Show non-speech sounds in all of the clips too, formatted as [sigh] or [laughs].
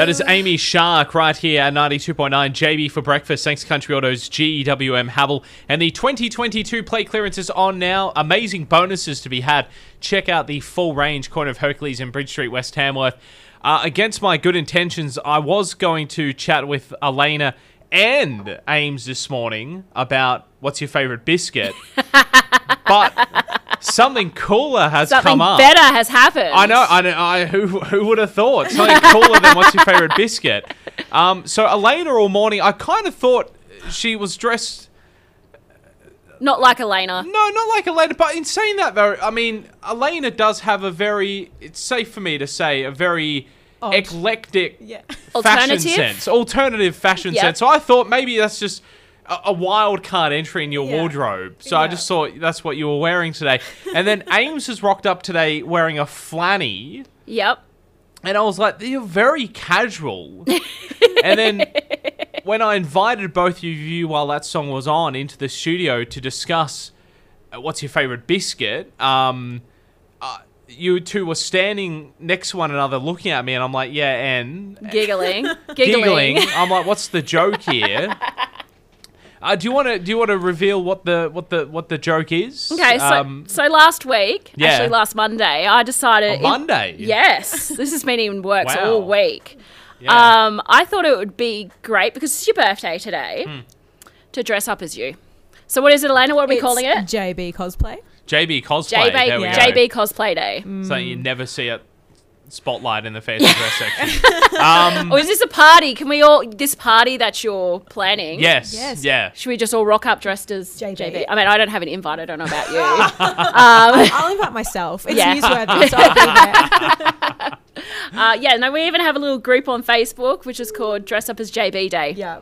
That is Amy Shark right here at 92.9 JB for breakfast. Thanks, Country Autos, GWM Haval. And the 2022 plate clearance is on now. Amazing bonuses to be had. Check out the full range corner of Hercules and Bridge Street, West Tamworth. Uh, against my good intentions, I was going to chat with Elena and Ames this morning about what's your favorite biscuit. [laughs] but something cooler has Something come up. better has happened. I know, I know. I, who who would have thought something cooler than what's your favorite biscuit? Um, so Elena all morning, I kind of thought she was dressed. Not like Elena. No, not like Elena, but in saying that though, I mean, Elena does have a very. It's safe for me to say a very Odd. eclectic Yeah. fashion Alternative? sense, alternative fashion Yep. sense. So I thought maybe that's just. A, a wild card entry in your Yeah. wardrobe. So I just thought that's what you were wearing today. And then [laughs] Ames has rocked up today wearing a flanny. Yep. And I was like, you're very casual. [laughs] and then when I invited both of you while that song was on into the studio to discuss uh, what's your favorite biscuit, um, you two were standing next to one another looking at me, and I'm like, yeah, and Giggling. [laughs] Giggling. giggling. I'm like, what's the joke [laughs] here? Uh, do you want to do you want to reveal what the what the what the joke is? Okay, so Um, so last week, yeah. actually last Monday, I decided. on Monday. Yes, this has been in works Wow. all week. Yeah. Um, I thought it would be great because it's your birthday today Hmm. to dress up as you. So what is it, Elena? What are we It's calling it? JB cosplay. JB cosplay. JB, there we go. JB cosplay day. Something you never see it Spotlight in the fancy dress section. [laughs] Um, Or is this a party? Can we all this party that you're planning? yes, Yes. yeah. Should we just all rock up dressed as JB? JB? I mean, I don't have an invite. I don't know about you. [laughs] um, I'll invite myself. It's Yeah. newsworthy, so I'll be there. [laughs] uh, yeah, no, we even have a little group on Facebook which is called Dress Up as JB Day. Yeah.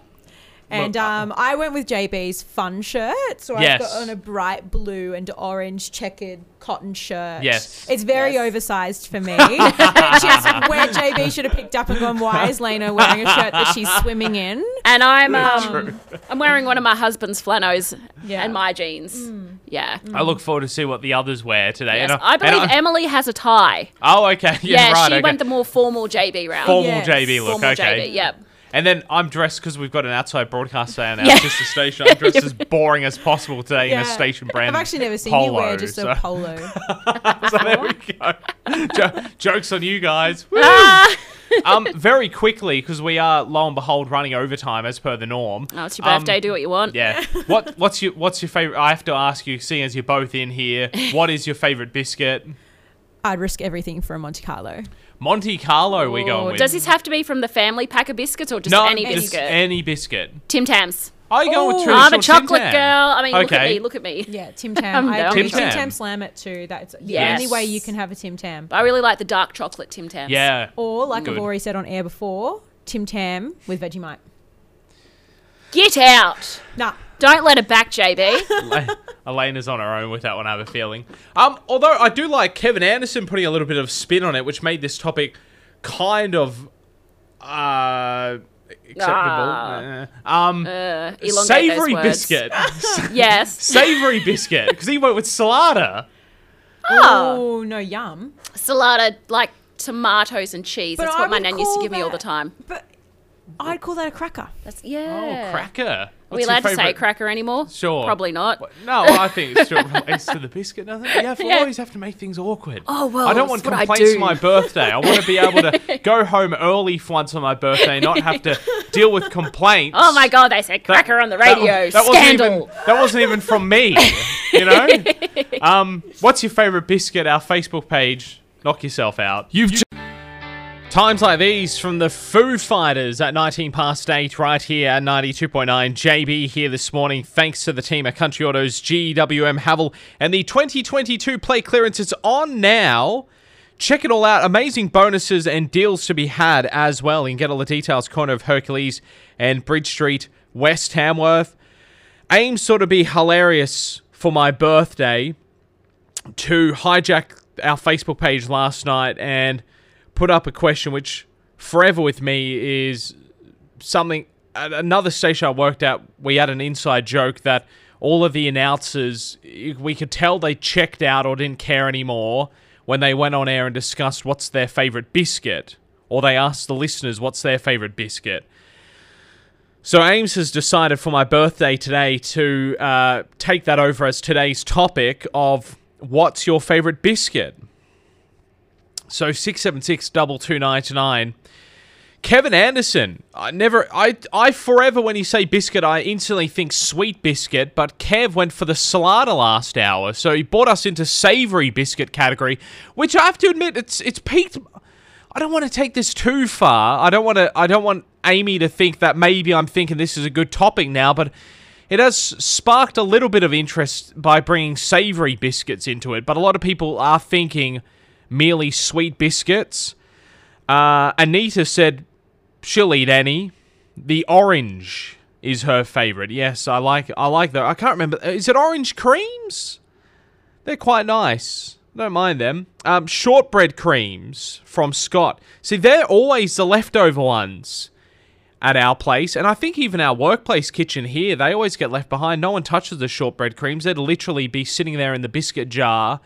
And um, I went with JB's fun shirt. So Yes. I've got on a bright blue and orange checkered cotton shirt. Yes. It's very Yes. oversized for me. [laughs] Which is where JB should have picked up and gone, why is Lena wearing a shirt that she's swimming in? And I'm um, I'm wearing one of my husband's flannels Yeah. and my jeans. Yeah. I look forward to see what the others wear today. Yes, And I and believe Emily has a tie. Oh, okay. [laughs] Yeah, Yeah, right. she okay. went the more formal JB route. formal Yes. JB look. Formal okay. JB, yep. And then I'm dressed because we've got an outside broadcast day on our Yeah. sister station. I'm dressed [laughs] as boring as possible today in a station brand. I've actually never seen polo, you wear just so, a polo. [laughs] so there we go. Jo- jokes on you guys. Ah. um, very quickly because we are lo and behold running overtime as per the norm. Oh, it's your Um, birthday. do what you want. Yeah. [laughs] What what's your what's your favorite? I have to ask you, seeing as you're both in here, what is your favorite biscuit? I'd risk everything for a Monte Carlo. Monte Carlo. we Ooh, going with. Does this have to be from the family pack of biscuits or just no, any just biscuit? any biscuit. Tim Tams. Are you going with Ooh. traditional I'm a chocolate Tim Tam? girl. I mean, look at me. Look at me. Yeah, Tim [laughs] Tam. I'm I down Tim, with Tim. Tam slam it too. That's the Yes. only way you can have a Tim Tam. I really like the dark chocolate Tim Tams. Yeah. Or, like Good. I've already said on air before, Tim Tam with Vegemite. Get out. Nah, Don't let it back, JB. [laughs] Ela- Elena's on her own with that one, I have a feeling. Um, although I do like Kevin Anderson putting a little bit of spin on it, which made this topic kind of uh acceptable. Ah. Uh, um, Uh, savory those words. biscuit, [laughs] [laughs] Yes. savory biscuit, because he went with salada. Oh. oh no, yum. Salada, like tomatoes and cheese. But That's I what my nan used to call give me all the time. But I'd call that a cracker. That's yeah. Oh, cracker. Are we What's your allowed to say cracker anymore? Sure. Probably not. What- No, I think it still [laughs] relates to the biscuit. Doesn't it? Yeah, we Yeah. always have to make things awkward. Oh, well, I don't want that's what I complaints do. on my birthday. I want to be able to [laughs] go home early for once on my birthday, and not have to deal with complaints. Oh my god, they said That- cracker on the that- radio. That, wasn't Scandal. even that wasn't even from me. You know. [laughs] um, what's your favorite biscuit? Our Facebook page. Knock yourself out. You've. Ju- Times like these from the Foo Fighters at 19 past 8 right here at 92.9. JB here this morning thanks to the team at Country Autos, GWM Haval, and the 2022 play clearance is on now. Check it all out. Amazing bonuses and deals to be had as well. You can get all the details corner of Hercules and Bridge Street, West Tamworth. Ames sort of be hilarious for my birthday to hijack our Facebook page last night and put up a question which forever with me is something another station I worked at we had an inside joke that all of the announcers we could tell they checked out or didn't care anymore when they went on air and discussed what's their favorite biscuit or they asked the listeners what's their favorite biscuit. So Ames has decided for my birthday today to uh, take that over as today's topic of what's your favorite biscuit. So six seven six double two nine nine. Kevin Anderson. I never, I, I forever when you say biscuit, I instantly think sweet biscuit. But Kev went for the salada last hour, so he brought us into savory biscuit category, which I have to admit, it's it's peaked. I don't want to take this too far. I don't want to. I don't want Amy to think that maybe I'm thinking this is a good topic now, but it has sparked a little bit of interest by bringing savory biscuits into it. But a lot of people are thinking merely sweet biscuits. Uh, Anita said she'll eat any. The orange is her favorite. Yes, I like. I like that. I can't remember. Is it orange creams? They're quite nice. Don't mind them. Um, shortbread creams from Scott. See, they're always the leftover ones at our place, and I think even our workplace kitchen here, they always get left behind. No one touches the shortbread creams. They'd literally be sitting there in the biscuit jar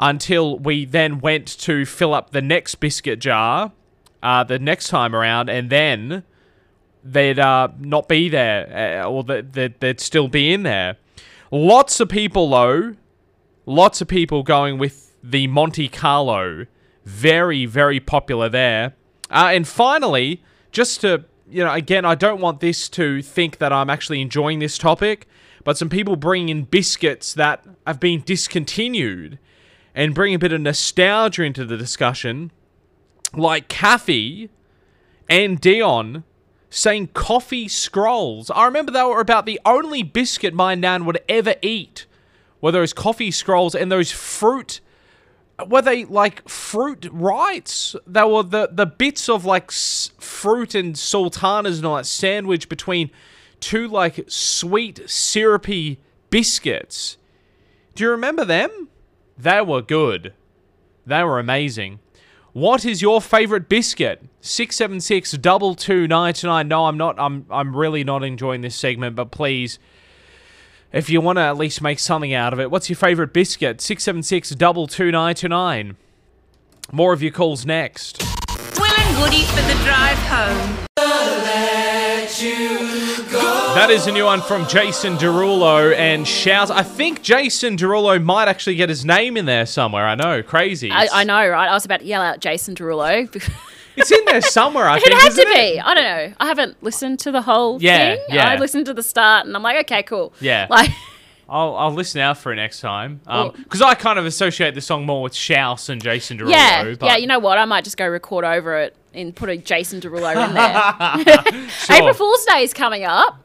until we then went to fill up the next biscuit jar uh, the next time around, and then they'd uh, not be there, uh, or they'd, they'd still be in there. Lots of people, though, lots of people going with the Monte Carlo. Very, very popular there. Uh, and finally, just to, you know, again, I don't want this to think that I'm actually enjoying this topic, but some people bring in biscuits that have been discontinued and bring a bit of nostalgia into the discussion like Kathy and Dion saying coffee scrolls. I remember they were about the only biscuit my nan would ever eat. Were those coffee scrolls and those fruit were they like fruit rights? They were the the bits of like s- fruit and sultanas and all that sandwich between two like sweet syrupy biscuits. Do you remember them? They were good. They were amazing. What is your favorite biscuit? 676 2299. No, I'm not I'm I'm really not enjoying this segment, but please if you want to at least make something out of it, what's your favorite biscuit? 676 2299. More of your calls next. Will and Woody for the drive home. That is a new one from Jason Derulo and Shouse. I think Jason Derulo might actually get his name in there somewhere. I know, crazy. I, I know, right? I was about to yell out Jason Derulo. [laughs] It's in there somewhere. I it think had to it? be. I don't know. I haven't listened to the whole Yeah, thing. yeah. I listened to the start and I'm like, okay, cool. Yeah. Like, [laughs] I'll, I'll listen out for it next time. Because um, I kind of associate the song more with Shouse and Jason Derulo. yeah, but yeah. You know what? I might just go record over it and put a Jason Derulo in there. [laughs] sure. April Fool's Day is coming up.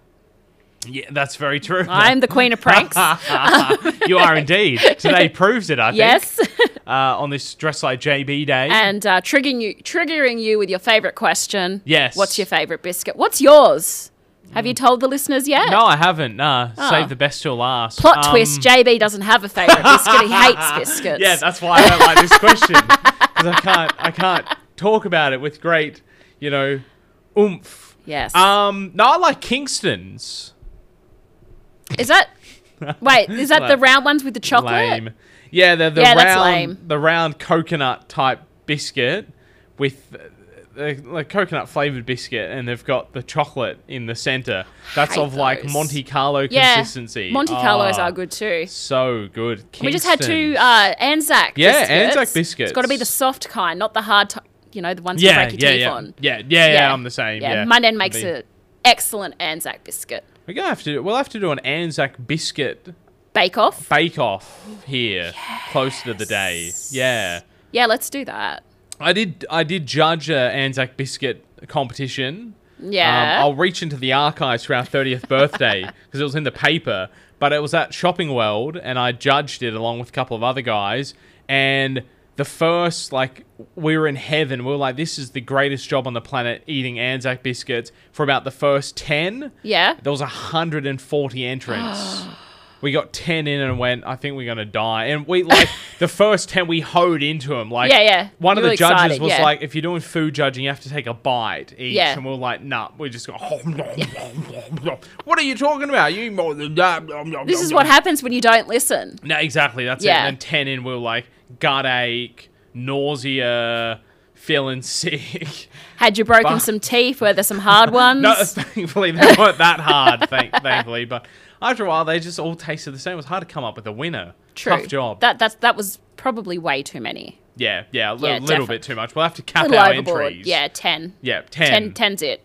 Yeah, that's very true. I'm the queen of pranks. [laughs] you are indeed. Today proves it, I think. yes. [laughs] Uh, on this Dress Like JB day. and uh, triggering you, triggering you with your favorite question. Yes. What's your favorite biscuit? What's yours? Have you told the listeners yet? no, I haven't. Nah, Oh. save the best till last. Plot Um, twist: JB doesn't have a favorite [laughs] biscuit. He hates biscuits. Yeah, that's why I don't like this question because I can't. I can't talk about it with great, you know, oomph. yes. Um, no, I like Kingston's. Is that? Wait, is that the round ones with the chocolate? Lame. Yeah, they're the Yeah, round, the round coconut type biscuit with the, the coconut flavored biscuit, and they've got the chocolate in the center. That's of like. Monte Carlo Yeah. consistency. Monte Carlos Ah, are good too. So good. We just had two uh, Anzac. Yeah, biscuits. Anzac biscuits. It's got to be the soft kind, not the hard. T- you know, the ones you yeah, break your yeah, teeth yeah. on. yeah, yeah, yeah, I'm the same. Yeah, My nan makes an excellent Anzac biscuit. We're gonna have to. Do, We'll have to do an Anzac biscuit Bake off. bake off here, closer to the day. Yeah, Yeah, let's do that. I did. I did judge a Anzac biscuit competition. Yeah. Um, I'll reach into the archives for our 30th birthday [laughs] because it was in the paper, but it was at Shopping World and I judged it along with a couple of other guys. And the first, like, we were in heaven. We were like, this is the greatest job on the planet eating Anzac biscuits for about the first 10. yeah. There was 140 entrants. [gasps] [gasps] [gasps] we got 10 in and went, I think we're going to die. And we, like, [laughs] the first 10, we hoed into them. Like, Yeah, yeah. one of the judges excited, was yeah. like, if you're doing food judging, you have to take a bite each. Yeah. And we are like, nah, we just go, [laughs] [laughs] what are you talking about? You more than that. This is what happens when you don't listen. No, exactly. That's it. And then 10 in, we were like, gut ache, nausea, feeling sick. Had you broken But- some teeth? Were there some hard ones? No, thankfully they weren't that hard. Thank, thankfully, but after a while they just all tasted the same. It was hard to come up with a winner. True. Tough job. That that's that was probably way too many. yeah, yeah, a li- Yeah, little definitely. bit too much. We'll have to cap our overboard. entries. Yeah, ten. yeah, Ten. ten. Ten's it.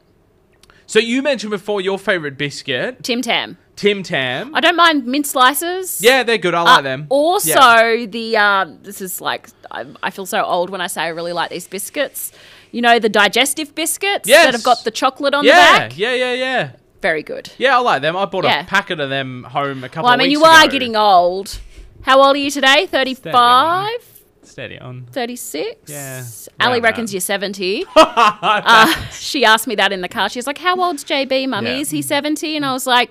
So you mentioned before your favorite biscuit, Tim Tam. Tim Tam. I don't mind mint slices. Yeah, they're good. I like Uh, them. Also, Yeah. the um, this is like I, I feel so old when I say I really like these biscuits. You know the digestive biscuits Yes. that have got the chocolate on yeah, the back. yeah, yeah, yeah. Very good. Yeah, I like them. I bought Yeah. a packet of them home a couple of times. Well, I of mean, weeks you are ago. getting old. How old are you today? 35? steady on. 36? Yeah, Ali reckons that. you're 70. [laughs] uh, she asked me that in the car. She was like, How old's JB, mummy? Yeah. Is he 70? And I was like,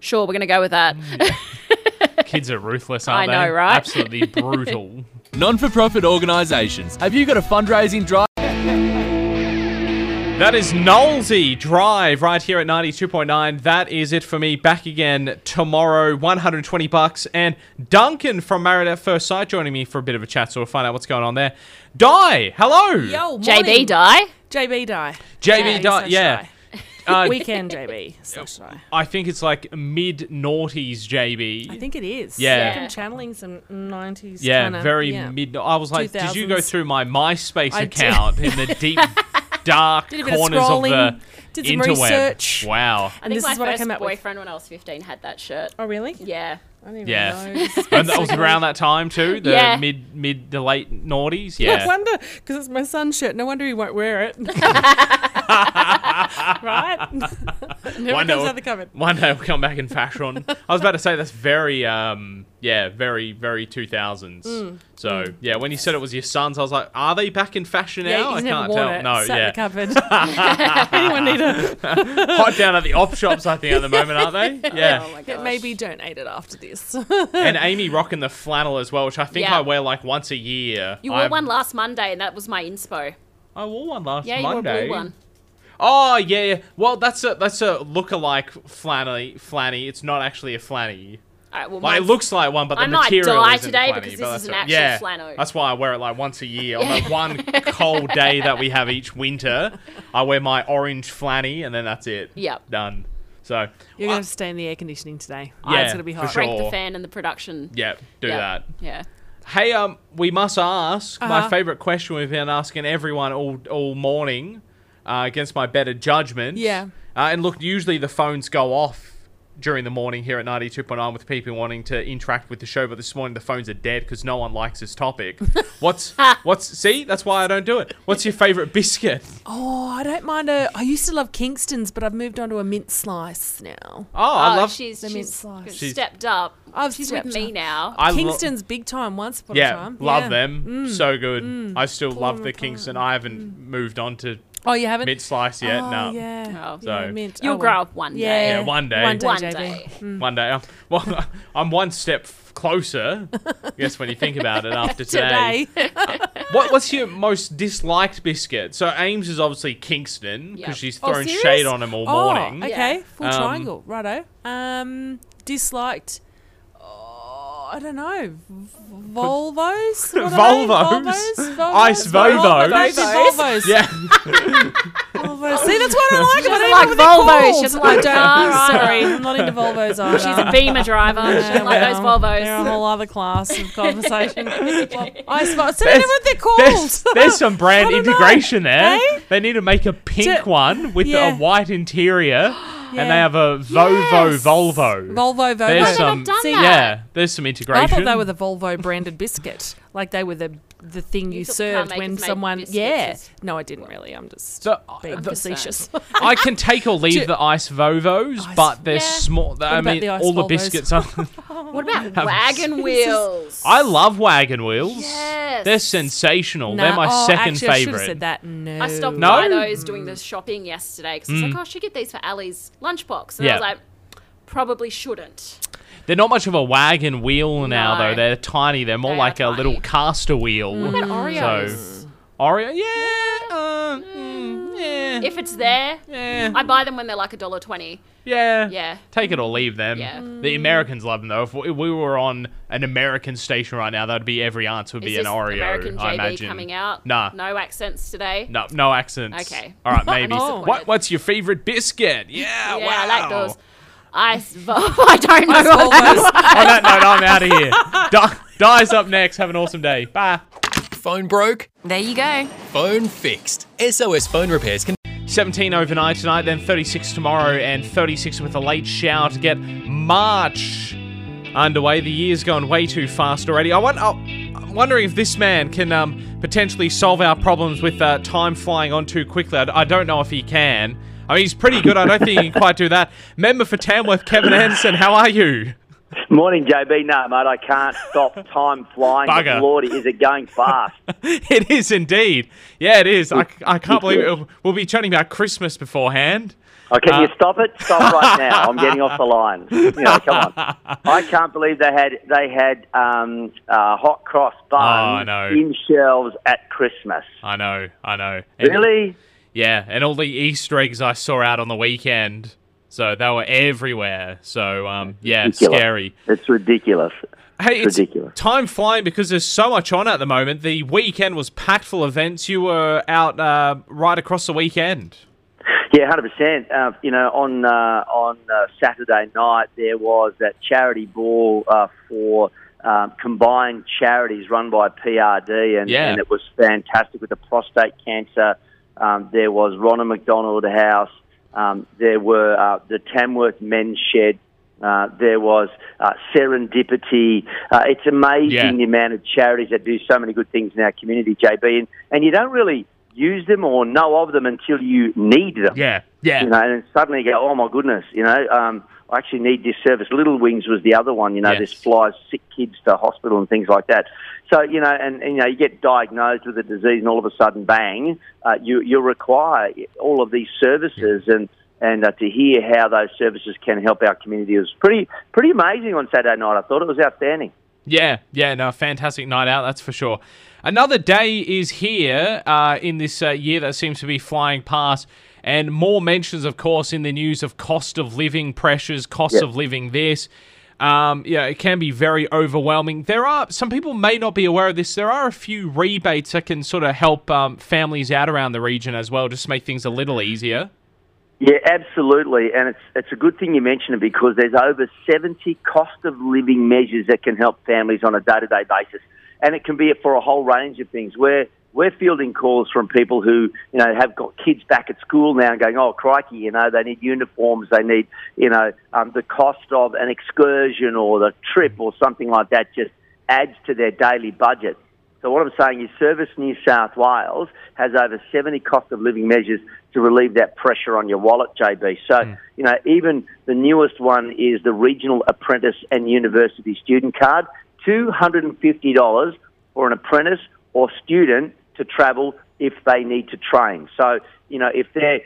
Sure, we're going to go with that. [laughs] Kids are ruthless, aren't they? I know, right? Absolutely brutal. [laughs] Non for profit organisations. Have you got a fundraising drive? That is Knowlesy Drive right here at 92.9. That is it for me. Back again tomorrow, 120 bucks. And Duncan from Married at First Sight joining me for a bit of a chat, so we'll find out what's going on there. Die, hello. Yo, JB die? JB die. JB Di, so yeah. [laughs] Uh, Weekend JB. So [laughs] shy. I think it's like mid noughties JB. I think it is. Yeah. I think I'm channeling some 90s. yeah, kinda, very yeah. mid. I was like, did you go 2000s. through my MySpace I did. account in the deep, [laughs] dark Did a bit of corners of, scrolling, the did some interweb? research. Wow. I think this my is what I first came up with. boyfriend when I was 15 had that shirt. Oh, really? Yeah. I don't even Yeah. know. This is [laughs] And that was around that time too, the Yeah. mid mid to late noughties. Yeah. No Yeah. wonder, because it's my son's shirt. No wonder he won't wear it. [laughs] [laughs] [laughs] right? [laughs] Never One comes day- out the cupboard. One day we'll come back in fashion. I was about to say that's very, um, yeah, very, very 2000s. Mm. So yeah, when you said it was your sons, I was like, are they back in fashion Yeah, now? I can't worn tell. it. No, Sat in yeah. the cupboard. [laughs] Anyone need a? Hot down at the op shops, I think, at the moment, aren't they? Yeah. Oh my It gosh. maybe donate it after this. and Amy rocking the flannel as well, which I think Yeah. I wear like once a year. You wore I've- one last Monday, and that was my inspo. I wore one last Yeah, you Monday. wore a blue one. Oh yeah, yeah. Well, that's a that's a look-alike flanny. Flanny. It's not actually a flanny. All right, well, Like it looks like one, but the I might material die isn't today flanny, because this is an actual yeah, flannel. That's why I wear it like once a year. On the one [laughs] cold day that we have each winter, I wear my orange flanny, and then that's it. Yep. Done. So You're I- going to stay in the air conditioning today. Yeah, it's going to be for hot. sure. Crank the fan and the production. yeah, do Yep. that. Yeah. Hey, um, we must ask my Uh-huh. favorite question we've been asking everyone all all morning, uh, against my better judgment. Yeah. Uh, and look, usually the phones go off during the morning here at 92.9 with people wanting to interact with the show, but this morning the phones are dead because no one likes this topic. [laughs] What's what's see? That's why I don't do it. What's your favorite biscuit? Oh, I don't mind a. I used to love Kingston's, but I've moved on to a mint slice now. Oh, I oh, love. she's, the mint she's slice. She's- stepped up. I've she's stepped with me up. now. I lo- Kingston's big time once upon a yeah, time. love Yeah. them. So good. I still love the apart. Kingston. I haven't moved on to Oh, you haven't? mid slice yet. oh, no. yeah. Oh. So- yeah, mint. You'll Oh, grow well. up one day. Yeah, one day. One day, One JB. day. One day. Um, well, [laughs] I'm one step closer. I guess when you think about it after [laughs] today. Today. What, what's your most disliked biscuit? So Ames is obviously Kingston because Yep. she's Oh, throwing shade on him all Oh, morning. okay. Full Um, triangle. Righto. Um, disliked. I don't know. Volvos? [laughs] What? Volvos? Volvos? Ice Volvos? Vovos? Volvos. Yeah. [laughs] Volvos. See, that's why I like. I don't like what Volvos. She doesn't like I don't- Sorry, I'm not into Volvos either. [laughs] She's a Beamer driver. she doesn't like those well, They're a Volvos. whole other class of conversation. Ice suppose. So There's- what they're called. There's, there's some brand know. integration there. Eh? They need to make a pink To- one with yeah. a white interior, [gasps] [gasps] and they have a Volvo Yes. Volvo. Volvo, Volvo. There's I've some, never done that. yeah. There's some integration. I thought they were the Volvo branded biscuit. Like they were the the thing you, You served when someone. Yeah. No, I didn't really. I'm just So, being uh, the- facetious. [laughs] I can take or leave [laughs] the ice Vovos, Ice- but they're Yeah. small. I mean, the ice all the biscuits are. [laughs] What about wagon wheels? I love wagon wheels. Yes. They're sensational. Nah, They're my oh, second actually, I should have said that. No. I stopped No? by those doing the shopping yesterday because I was Mm. like, oh, I should get these for Ali's lunchbox. And Yeah. I was like, probably shouldn't. They're not much of a wagon wheel now, No. though. They're tiny. They're more They like a tiny. little caster wheel. What about Oreos? So, Oreo, yeah, uh, mm, yeah. If it's there, Yeah. I buy them when they're like a dollar twenty. Yeah. Yeah. Take it or leave them. Yeah. The Americans love them though. If we we were on an American station right now, that'd be every answer would Is be an Oreo. American I imagine. coming out? Nah. No accents today. No, no accents. Okay. All right, [laughs] maybe. disappointed. what What's your favorite biscuit? Yeah. [laughs] Yeah, wow. I like those. Ice. [laughs] I don't know. All what that those- On that note, I'm out of here. Di- Di's up next. Have an awesome day. Bye. Phone broke? There you go. Phone fixed. SOS Phone Repairs can 17 overnight tonight, then 36 tomorrow, and 36 with a late shower to get March underway. The year's gone way too fast already. I want, oh, I'm wondering if this man can um, potentially solve our problems with uh, time flying on too quickly. I, I don't know if he can. I mean, he's pretty good. I don't think he can quite do that. Member for Tamworth, Kevin Anderson, how are you? Morning, JB. No, mate, I can't stop time flying. Bugger. Lordy, is it going fast? [laughs] it is indeed. Yeah, it is. I, I can't believe it. We'll be chatting about Christmas beforehand. Oh, can Uh, you stop it? Stop right now. [laughs] I'm getting off the line. You know, come on. I can't believe they had they had um, uh, hot cross Oh, buns know. in shelves at Christmas. I know, I know. And- Really? Yeah, and all the Easter eggs I saw out on the weekend. So they were everywhere. So um, yeah, Ridiculous. scary. It's ridiculous. Hey, it's ridiculous. time flying because there's so much on at the moment. The weekend was packed full of events. You were out uh, right across the weekend. Yeah, hundred percent. Uh, you know, on uh, on uh, Saturday night there was that charity ball uh, for um, combined charities run by PRD, and, Yeah. and it was fantastic with the prostate cancer. Um, there was Ronald McDonald House. Um, there were uh, the Tamworth Men's Shed. Uh, there was uh, Serendipity. Uh, it's amazing Yeah. the amount of charities that do so many good things in our community, JB, and, and you don't really use them or know of them until you need them. Yeah, yeah. You know, and suddenly you go, oh my goodness, you know, um, I actually need this service. Little Wings was the other one, you know, Yes. this flies sick kids to hospital and things like that. So, you know, and, and you know, you get diagnosed with a disease and all of a sudden, bang, uh, you, you require all of these services and, and uh, to hear how those services can help our community was pretty, pretty amazing on Saturday night. I thought it was outstanding. Yeah, yeah, no, fantastic night out, that's for sure. Another day is here uh, in this uh, year that seems to be flying past, and more mentions, of course, in the news of cost of living pressures, cost of living this. Um, yeah, it can be very overwhelming. There are some people may not be aware of this. There are a few rebates that can sort of help um, families out around the region as well, just make things a little easier. Yeah, absolutely, and it's it's a good thing you mention it because there's over 70 cost of living measures that can help families on a day to day basis, and it can be for a whole range of things. We're we're fielding calls from people who you know have got kids back at school now and going, oh crikey, you know they need uniforms, they need you know um, the cost of an excursion or the trip or something like that just adds to their daily budget. So what I'm saying is Service New South Wales has over 70 cost of living measures to relieve that pressure on your wallet, JB. So, you know, even the newest one is the Regional Apprentice and University Student Card, $250 for an apprentice or student to travel if they need to train. So, you know, if they're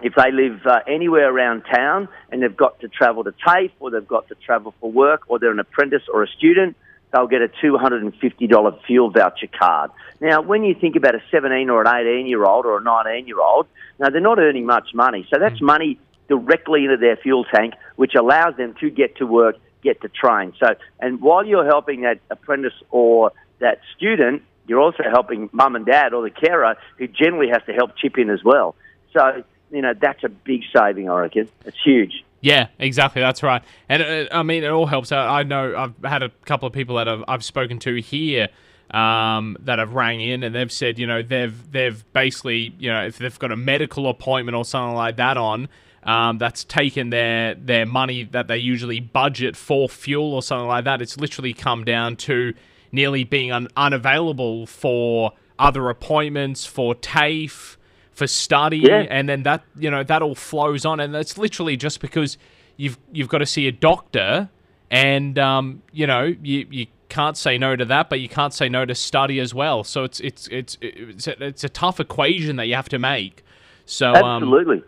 if they live uh, anywhere around town and they've got to travel to TAFE or they've got to travel for work or they're an apprentice or a student, they'll get a $250 fuel voucher card. Now, when you think about a 17 or an 18 year old or a 19 year old, now they're not earning much money. So that's money directly into their fuel tank, which allows them to get to work, get to train. So, and while you're helping that apprentice or that student, you're also helping mum and dad or the carer who generally has to help chip in as well. So, you know, that's a big saving, I reckon. It's huge. Yeah, exactly. That's right. And uh, I mean, it all helps out. I know I've had a couple of people that I've, I've spoken to here um, that have rang in, and they've said, you know, they've they've basically, you know, if they've got a medical appointment or something like that on, um, that's taken their their money that they usually budget for fuel or something like that. It's literally come down to nearly being un- unavailable for other appointments, for TAFE, for study, Yeah. and then that you know that all flows on, and that's literally just because you've you've got to see a doctor, and um, you know you you can't say no to that, but you can't say no to study as well. So it's it's it's it's a, it's a tough equation that you have to make. So um, Absolutely.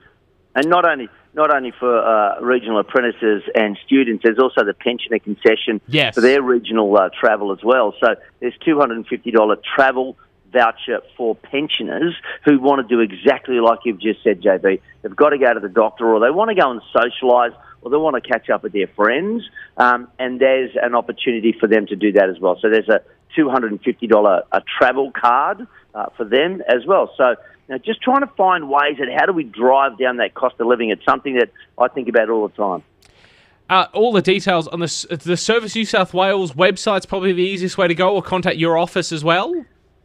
and not only not only for uh, regional apprentices and students, there's also the pensioner concession Yes. for their regional uh, travel as well. So there's $250 travel voucher for pensioners who want to do exactly like you've just said, JB. They've got to go to the doctor or they want to go and socialise or they want to catch up with their friends. Um, and there's an opportunity for them to do that as well. So there's a $250 a travel card uh, for them as well. So just trying to find ways that how do we drive down that cost of living? It's something that I think about all the time. Uh, all the details on the the Service New South Wales website's probably the easiest way to go, or contact your office as well.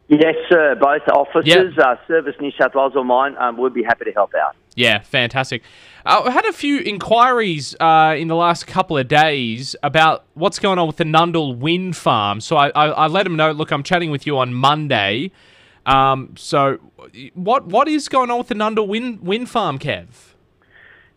Yes, sir. Both offices, Yep. uh, Service New South Wales or mine, um, would be happy to help out. Yeah, fantastic. Uh, I had a few inquiries uh, in the last couple of days about what's going on with the Nundle Wind Farm. So I, I, I let them know. Look, I'm chatting with you on Monday. Um, so what what is going on with the Nundle Wind Wind Farm, Kev?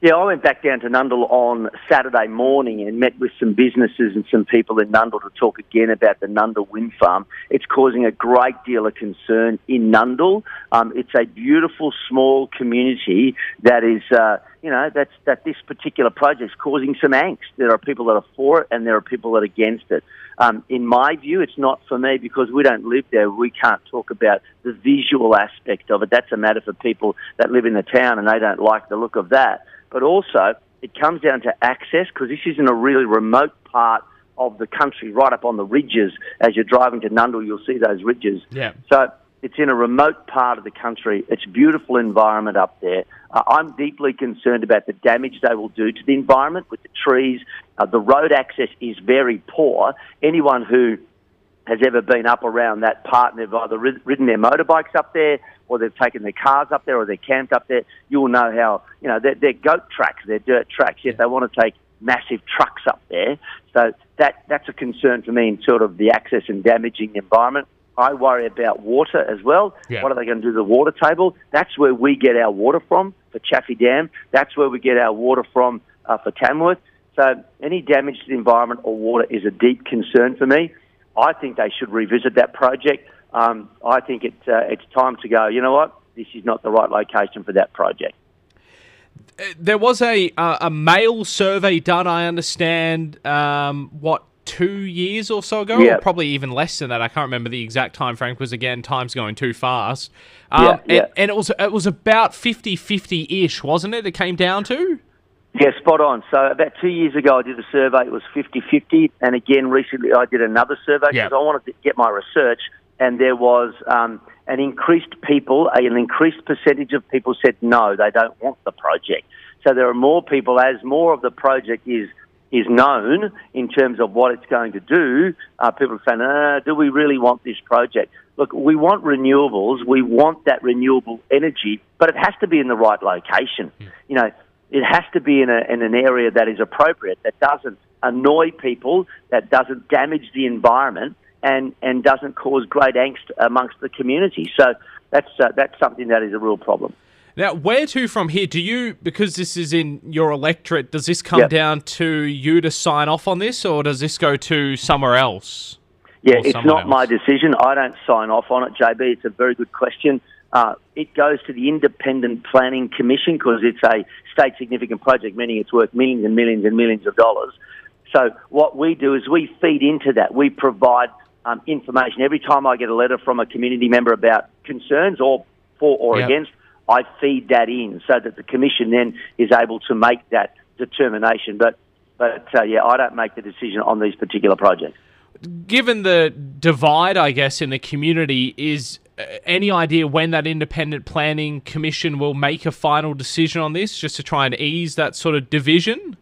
Yeah, I went back down to Nundle on Saturday morning and met with some businesses and some people in Nundle to talk again about the Nundle wind farm. It's causing a great deal of concern in Nundle. Um, it's a beautiful small community that is, uh, you know, that's that this particular project is causing some angst. There are people that are for it and there are people that are against it. Um, in my view, it's not for me because we don't live there. We can't talk about the visual aspect of it. That's a matter for people that live in the town and they don't like the look of that. But also, it comes down to access because this isn't a really remote part of the country, right up on the ridges. As you're driving to Nundle, you'll see those ridges. Yeah. So it's in a remote part of the country. It's a beautiful environment up there. Uh, I'm deeply concerned about the damage they will do to the environment with the trees. Uh, the road access is very poor. Anyone who has ever been up around that part and they've either rid- ridden their motorbikes up there or they've taken their cars up there or they're camped up there, you'll know how, you know, they're, they're goat tracks, they're dirt tracks, yet they want to take massive trucks up there. So that, that's a concern for me in sort of the access and damaging the environment. I worry about water as well. Yeah. What are they going to do to the water table? That's where we get our water from for Chaffey Dam. That's where we get our water from uh, for Tamworth. So any damage to the environment or water is a deep concern for me. I think they should revisit that project. Um, I think it, uh, it's time to go, you know what, this is not the right location for that project. There was a uh, a mail survey done. I understand. Um, what two years or so ago, Yeah. or probably even less than that. I can't remember the exact time frame because again, time's going too fast. Um, Yeah, and, yeah. and it was it was about 50-50 ish, wasn't it? It came down to. Yeah, spot on. So about two years ago, I did a survey. It was 50-50. And again, recently I did another survey because I wanted to get my research. And there was um, an increased people, an increased percentage of people said no, they don't want the project. So there are more people as more of the project is is known in terms of what it's going to do. Uh, people are saying, uh, do we really want this project? Look, we want renewables. We want that renewable energy, but it has to be in the right location. You know, it has to be in, a, in an area that is appropriate, that doesn't annoy people, that doesn't damage the environment, and, and doesn't cause great angst amongst the community. So that's, uh, that's something that is a real problem. Now, where to from here? Do you, because this is in your electorate, does this come Yep. down to you to sign off on this, or does this go to somewhere else? Yeah, it's not my decision. I don't sign off on it, JB. It's a very good question. Uh, it goes to the Independent Planning Commission because it's a state significant project, meaning it's worth millions and millions and millions of dollars. So what we do is we feed into that. We provide um, information every time I get a letter from a community member about concerns or for or Yep. against. I feed that in so that the commission then is able to make that determination. But but uh, yeah, I don't make the decision on these particular projects. given the divide, I guess, in the community, is uh, any idea when that independent planning commission will make a final decision on this, just to try and ease that sort of division?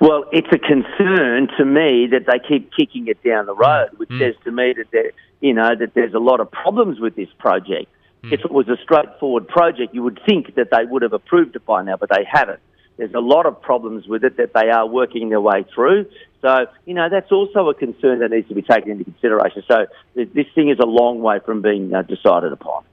Well, it's a concern to me that they keep kicking it down the road, which says to me that there, you know, that there's a lot of problems with this project. If it was a straightforward project, you would think that they would have approved it by now, but they haven't. There's a lot of problems with it that they are working their way through. So, you know, that's also a concern that needs to be taken into consideration. So, this thing is a long way from being uh, decided upon.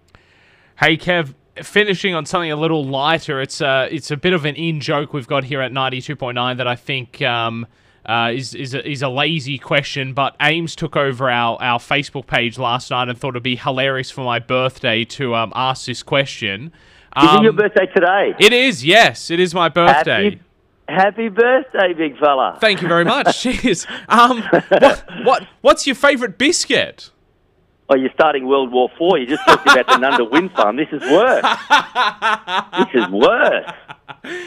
Hey, Kev, finishing on something a little lighter. It's a it's a bit of an in joke we've got here at ninety two point nine that I think um, uh, is is a, is a lazy question. But Ames took over our our Facebook page last night and thought it'd be hilarious for my birthday to um, ask this question. Is it Um, your birthday today? It is, yes, it is my birthday. Happy, happy birthday, big fella. Thank you very much. [laughs] Cheers. Um, what, what what's your favourite biscuit? Oh, you're starting World War Four. You just talked about the [laughs] Nundle Wind Farm. This is worse. this is worse.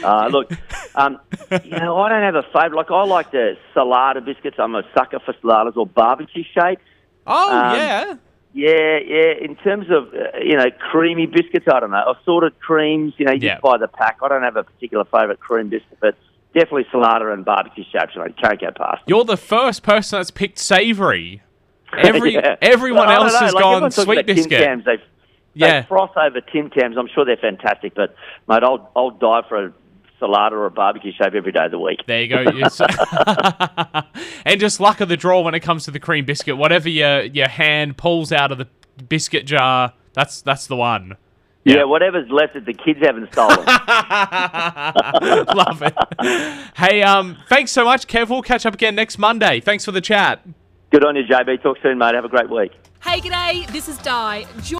Uh, look, um, you know, I don't have a favourite. Like, I like the salada biscuits. I'm a sucker for saladas or barbecue shapes. Oh Um, yeah. Yeah, yeah. In terms of uh, you know creamy biscuits, I don't know. Assorted creams, you know, you Yeah. just buy the pack. I don't have a particular favourite cream biscuit, but definitely salada and barbecue shapes. I can't get past. them. You're the first person that's picked savoury. Every [laughs] Yeah. everyone Well, else has like, gone sweet about Tim biscuit. Tams. They, Yeah. they froth over Tim Tams. I'm sure they're fantastic, but mate, I'll I'll die for a salada or a barbecue shape every day of the week. There you go. [laughs] And just luck of the draw when it comes to the cream biscuit. Whatever your your hand pulls out of the biscuit jar, that's that's the one. Yeah. Yeah. whatever's left that the kids haven't stolen. [laughs] Love it. Hey, um, thanks so much, Kev. We'll catch up again next Monday. Thanks for the chat. Good on you, JB. Talk soon, mate. Have a great week. Hey, g'day. This is Di.